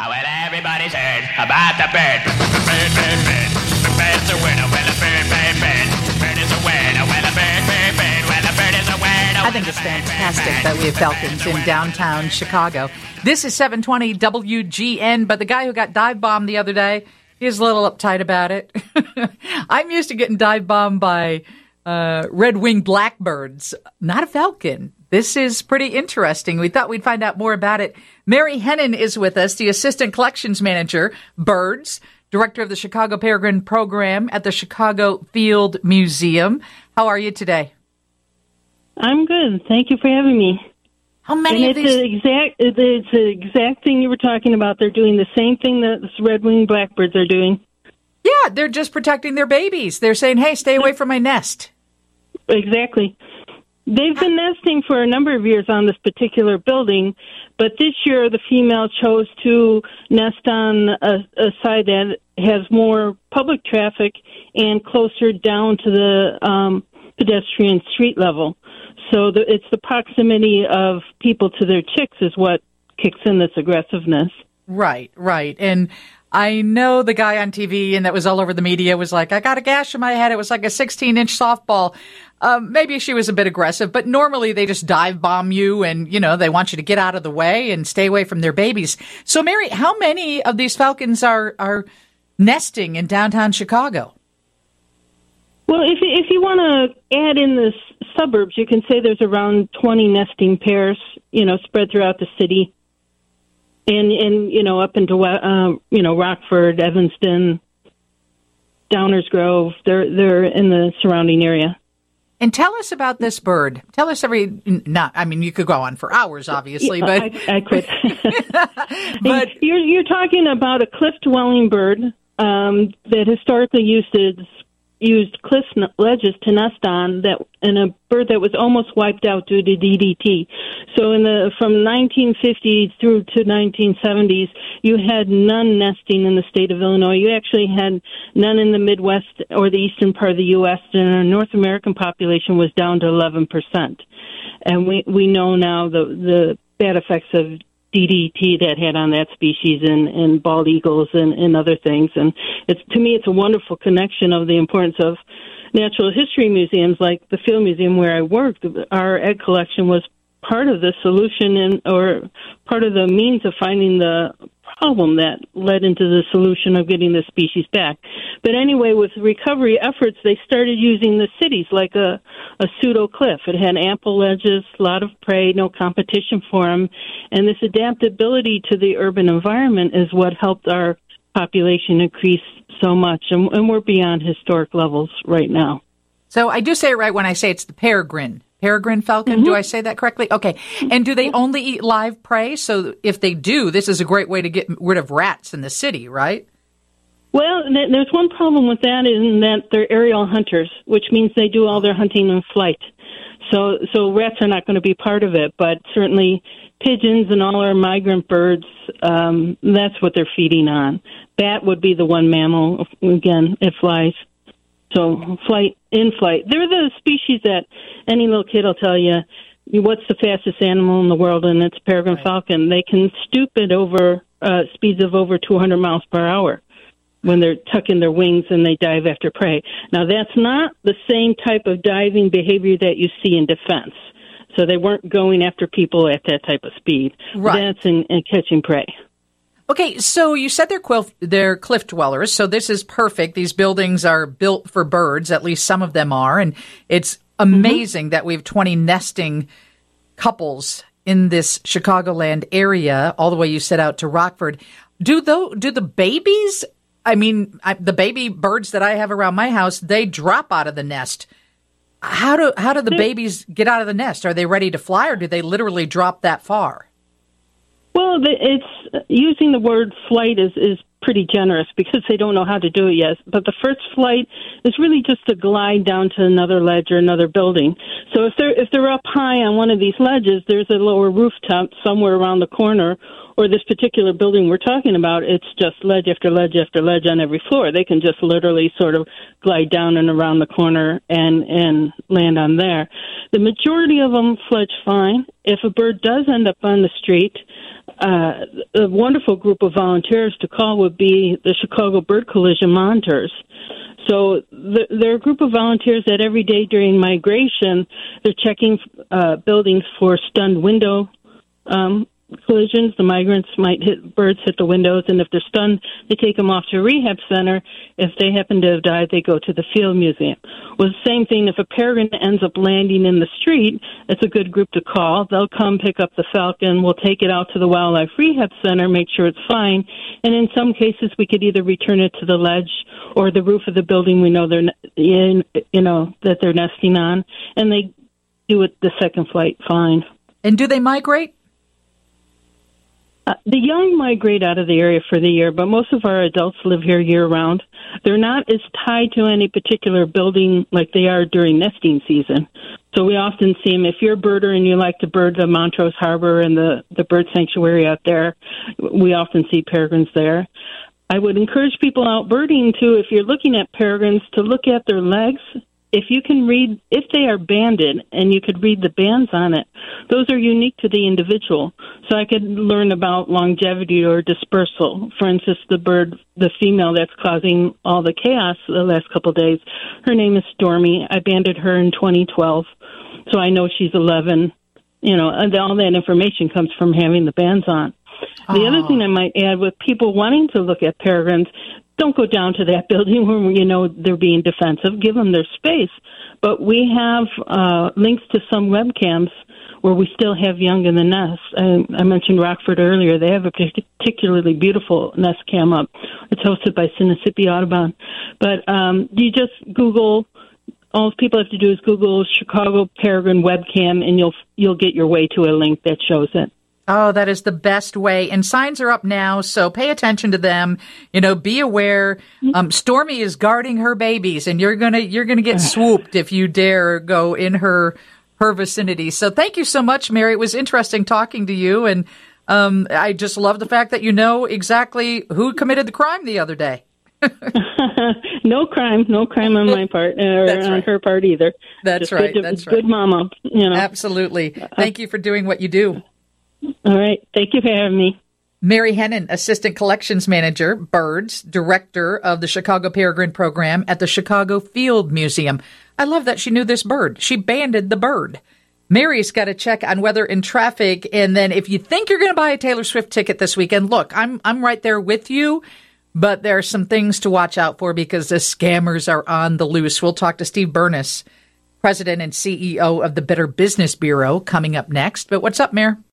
Oh, well, everybody's heard about the bird. Bird, bird, bird. The bird's a. Well, a bird, bird, bird. Bird is a winner. Well, a bird, bird, bird. Well, a bird is a winner. I think it's fantastic that we have Falcons in downtown Chicago. This is 720 WGN, but the guy who got dive bombed the other day, he's a little uptight about it. I'm used to getting dive bombed by uh, red winged blackbirds, not a falcon. This is pretty interesting. We thought we'd find out more about it. Mary Hennen is with us, the Assistant Collections Manager, Birds, Director of the Chicago Peregrine Program at the Chicago Field Museum. How are you today? I'm good. Thank you for having me. How many and of it's these? the exact it's the exact thing you were talking about. They're doing the same thing that the red-winged blackbirds are doing. Yeah, they're just protecting their babies. They're saying, hey, stay away from my nest. Exactly. They've been nesting for a number of years on this particular building, but this year the female chose to nest on a, a side that has more public traffic and closer down to the um, pedestrian street level. So the, it's the proximity of people to their chicks is what kicks in this aggressiveness. Right, right. And I know the guy on TV and that was all over the media was like, I got a gash in my head. It was like a 16 inch softball. Um, maybe she was a bit aggressive, but normally they just dive bomb you and, you know, they want you to get out of the way and stay away from their babies. So, Mary, how many of these falcons are, are nesting in downtown Chicago? Well, if if you want to add in the suburbs, you can say there's around 20 nesting pairs, you know, spread throughout the city, and and you know up into uh, you know Rockford, Evanston, Downers Grove. They're they're in the surrounding area. And tell us about this bird. Tell us every, not, I mean, you could go on for hours, obviously, but, I, I quit. but you're you're talking about a cliff dwelling bird um, that historically used its used cliff ledges to nest on that and a bird that was almost wiped out due to DDT. So in the from 1950 through to 1970s, you had none nesting in the state of Illinois. You actually had none in the Midwest or the eastern part of the U.S. And our North American population was down to 11 percent. And we we know now the the bad effects of DDT that had on that species and, and bald eagles and, and other things. And it's to me, it's a wonderful connection of the importance of natural history museums like the Field Museum where I worked. Our egg collection was part of the solution and or part of the means of finding the problem that led into the solution of getting the species back. But anyway, with recovery efforts, they started using the cities like a, a pseudo cliff. It had ample ledges, a lot of prey, no competition for them. And this adaptability to the urban environment is what helped our population increase so much. And, and we're beyond historic levels right now. So I do say it right when I say it's the peregrine. Peregrine falcon. Do I say that correctly? Okay. And do they only eat live prey? So if they do, this is a great way to get rid of rats in the city, right? Well, there's one problem with that in that they're aerial hunters, which means they do all their hunting in flight. So, so rats are not going to be part of it, but certainly pigeons and all our migrant birds, um, that's what they're feeding on. Bat would be the one mammal. Again, it flies. So flight, in flight. They're the species that any little kid will tell you what's the fastest animal in the world, and it's peregrine falcon. They can stoop it over uh, speeds of over 200 miles per hour when they're tucking their wings and they dive after prey. Now, that's not the same type of diving behavior that you see in defense. So they weren't going after people at that type of speed. Right. That's in, in catching prey. Okay, so you said they're cliff, they're cliff dwellers, so this is perfect. These buildings are built for birds, at least some of them are, and it's mm-hmm. amazing that we have 20 nesting couples in this Chicagoland area, all the way you set out to Rockford. Do the do the babies? I mean, I, the baby birds that I have around my house, they drop out of the nest. How do how do the babies get out of the nest? Are they ready to fly, or do they literally drop that far? Well, it's using the word flight is is pretty generous because they don't know how to do it yet. But the first flight is really just to glide down to another ledge or another building. So if they're if they're up high on one of these ledges, there's a lower rooftop somewhere around the corner. Or this particular building we're talking about, it's just ledge after ledge after ledge on every floor. They can just literally sort of glide down and around the corner and and land on there. The majority of them fledge fine, if a bird does end up on the street, uh, a wonderful group of volunteers to call would be the Chicago Bird Collision Monitors. So the, they're a group of volunteers that every day during migration, they're checking uh, buildings for stunned window um, collisions. The migrants might hit birds hit the windows, and if they're stunned, they take them off to a rehab center. If they happen to have died, they go to the field museum. Well, the same thing. If a peregrine ends up landing in the street, it's a good group to call. They'll come pick up the falcon. We'll take it out to the wildlife rehab center, make sure it's fine, and in some cases, we could either return it to the ledge or the roof of the building we know they're in, you know that they're nesting on, and they do it the second flight fine. And do they migrate? Uh, the young migrate out of the area for the year, but most of our adults live here year round. They're not as tied to any particular building like they are during nesting season. So we often see them. If you're a birder and you like to bird the Montrose Harbor and the the bird sanctuary out there, we often see peregrines there. I would encourage people out birding too. If you're looking at peregrines, to look at their legs if you can read if they are banded and you could read the bands on it those are unique to the individual. So i could learn about longevity or dispersal. For instance the bird the female that's causing all the chaos the last couple of days her name is stormy. I banded her in 2012 so i know she's 11 you know and all that information comes from having the bands on the other thing I might add with people wanting to look at peregrines, don't go down to that building where you know they're being defensive. Give them their space. But we have uh, links to some webcams where we still have young in the nest. I, I mentioned Rockford earlier. They have a particularly beautiful nest cam up. It's hosted by Sinnissippi Audubon. But um, you just Google. All people have to do is Google Chicago Peregrine webcam, and you'll you'll get your way to a link that shows it. Oh, that is the best way. And signs are up now, so pay attention to them. You know, be aware. Um, Stormy is guarding her babies, and you're gonna you're gonna get swooped if you dare go in her her vicinity. So thank you so much, Mary. It was interesting talking to you, and um, I just love the fact that you know exactly who committed the crime the other day. no crime, no crime on my part, or That's on right. her part either. That's Just right. Good, That's good right. mama. You know. Absolutely. Thank you for doing what you do. All right. Thank you for having me. Mary Hennen, Assistant Collections Manager, Birds, Director of the Chicago Peregrine Program at the Chicago Field Museum. I love that she knew this bird. She banded the bird. Mary's got to check on weather and traffic, and then if you think you're going to buy a Taylor Swift ticket this weekend, look, I'm I'm right there with you. But there are some things to watch out for because the scammers are on the loose. We'll talk to Steve Bernas, President and CEO of the Better Business Bureau, coming up next. But what's up, Mayor?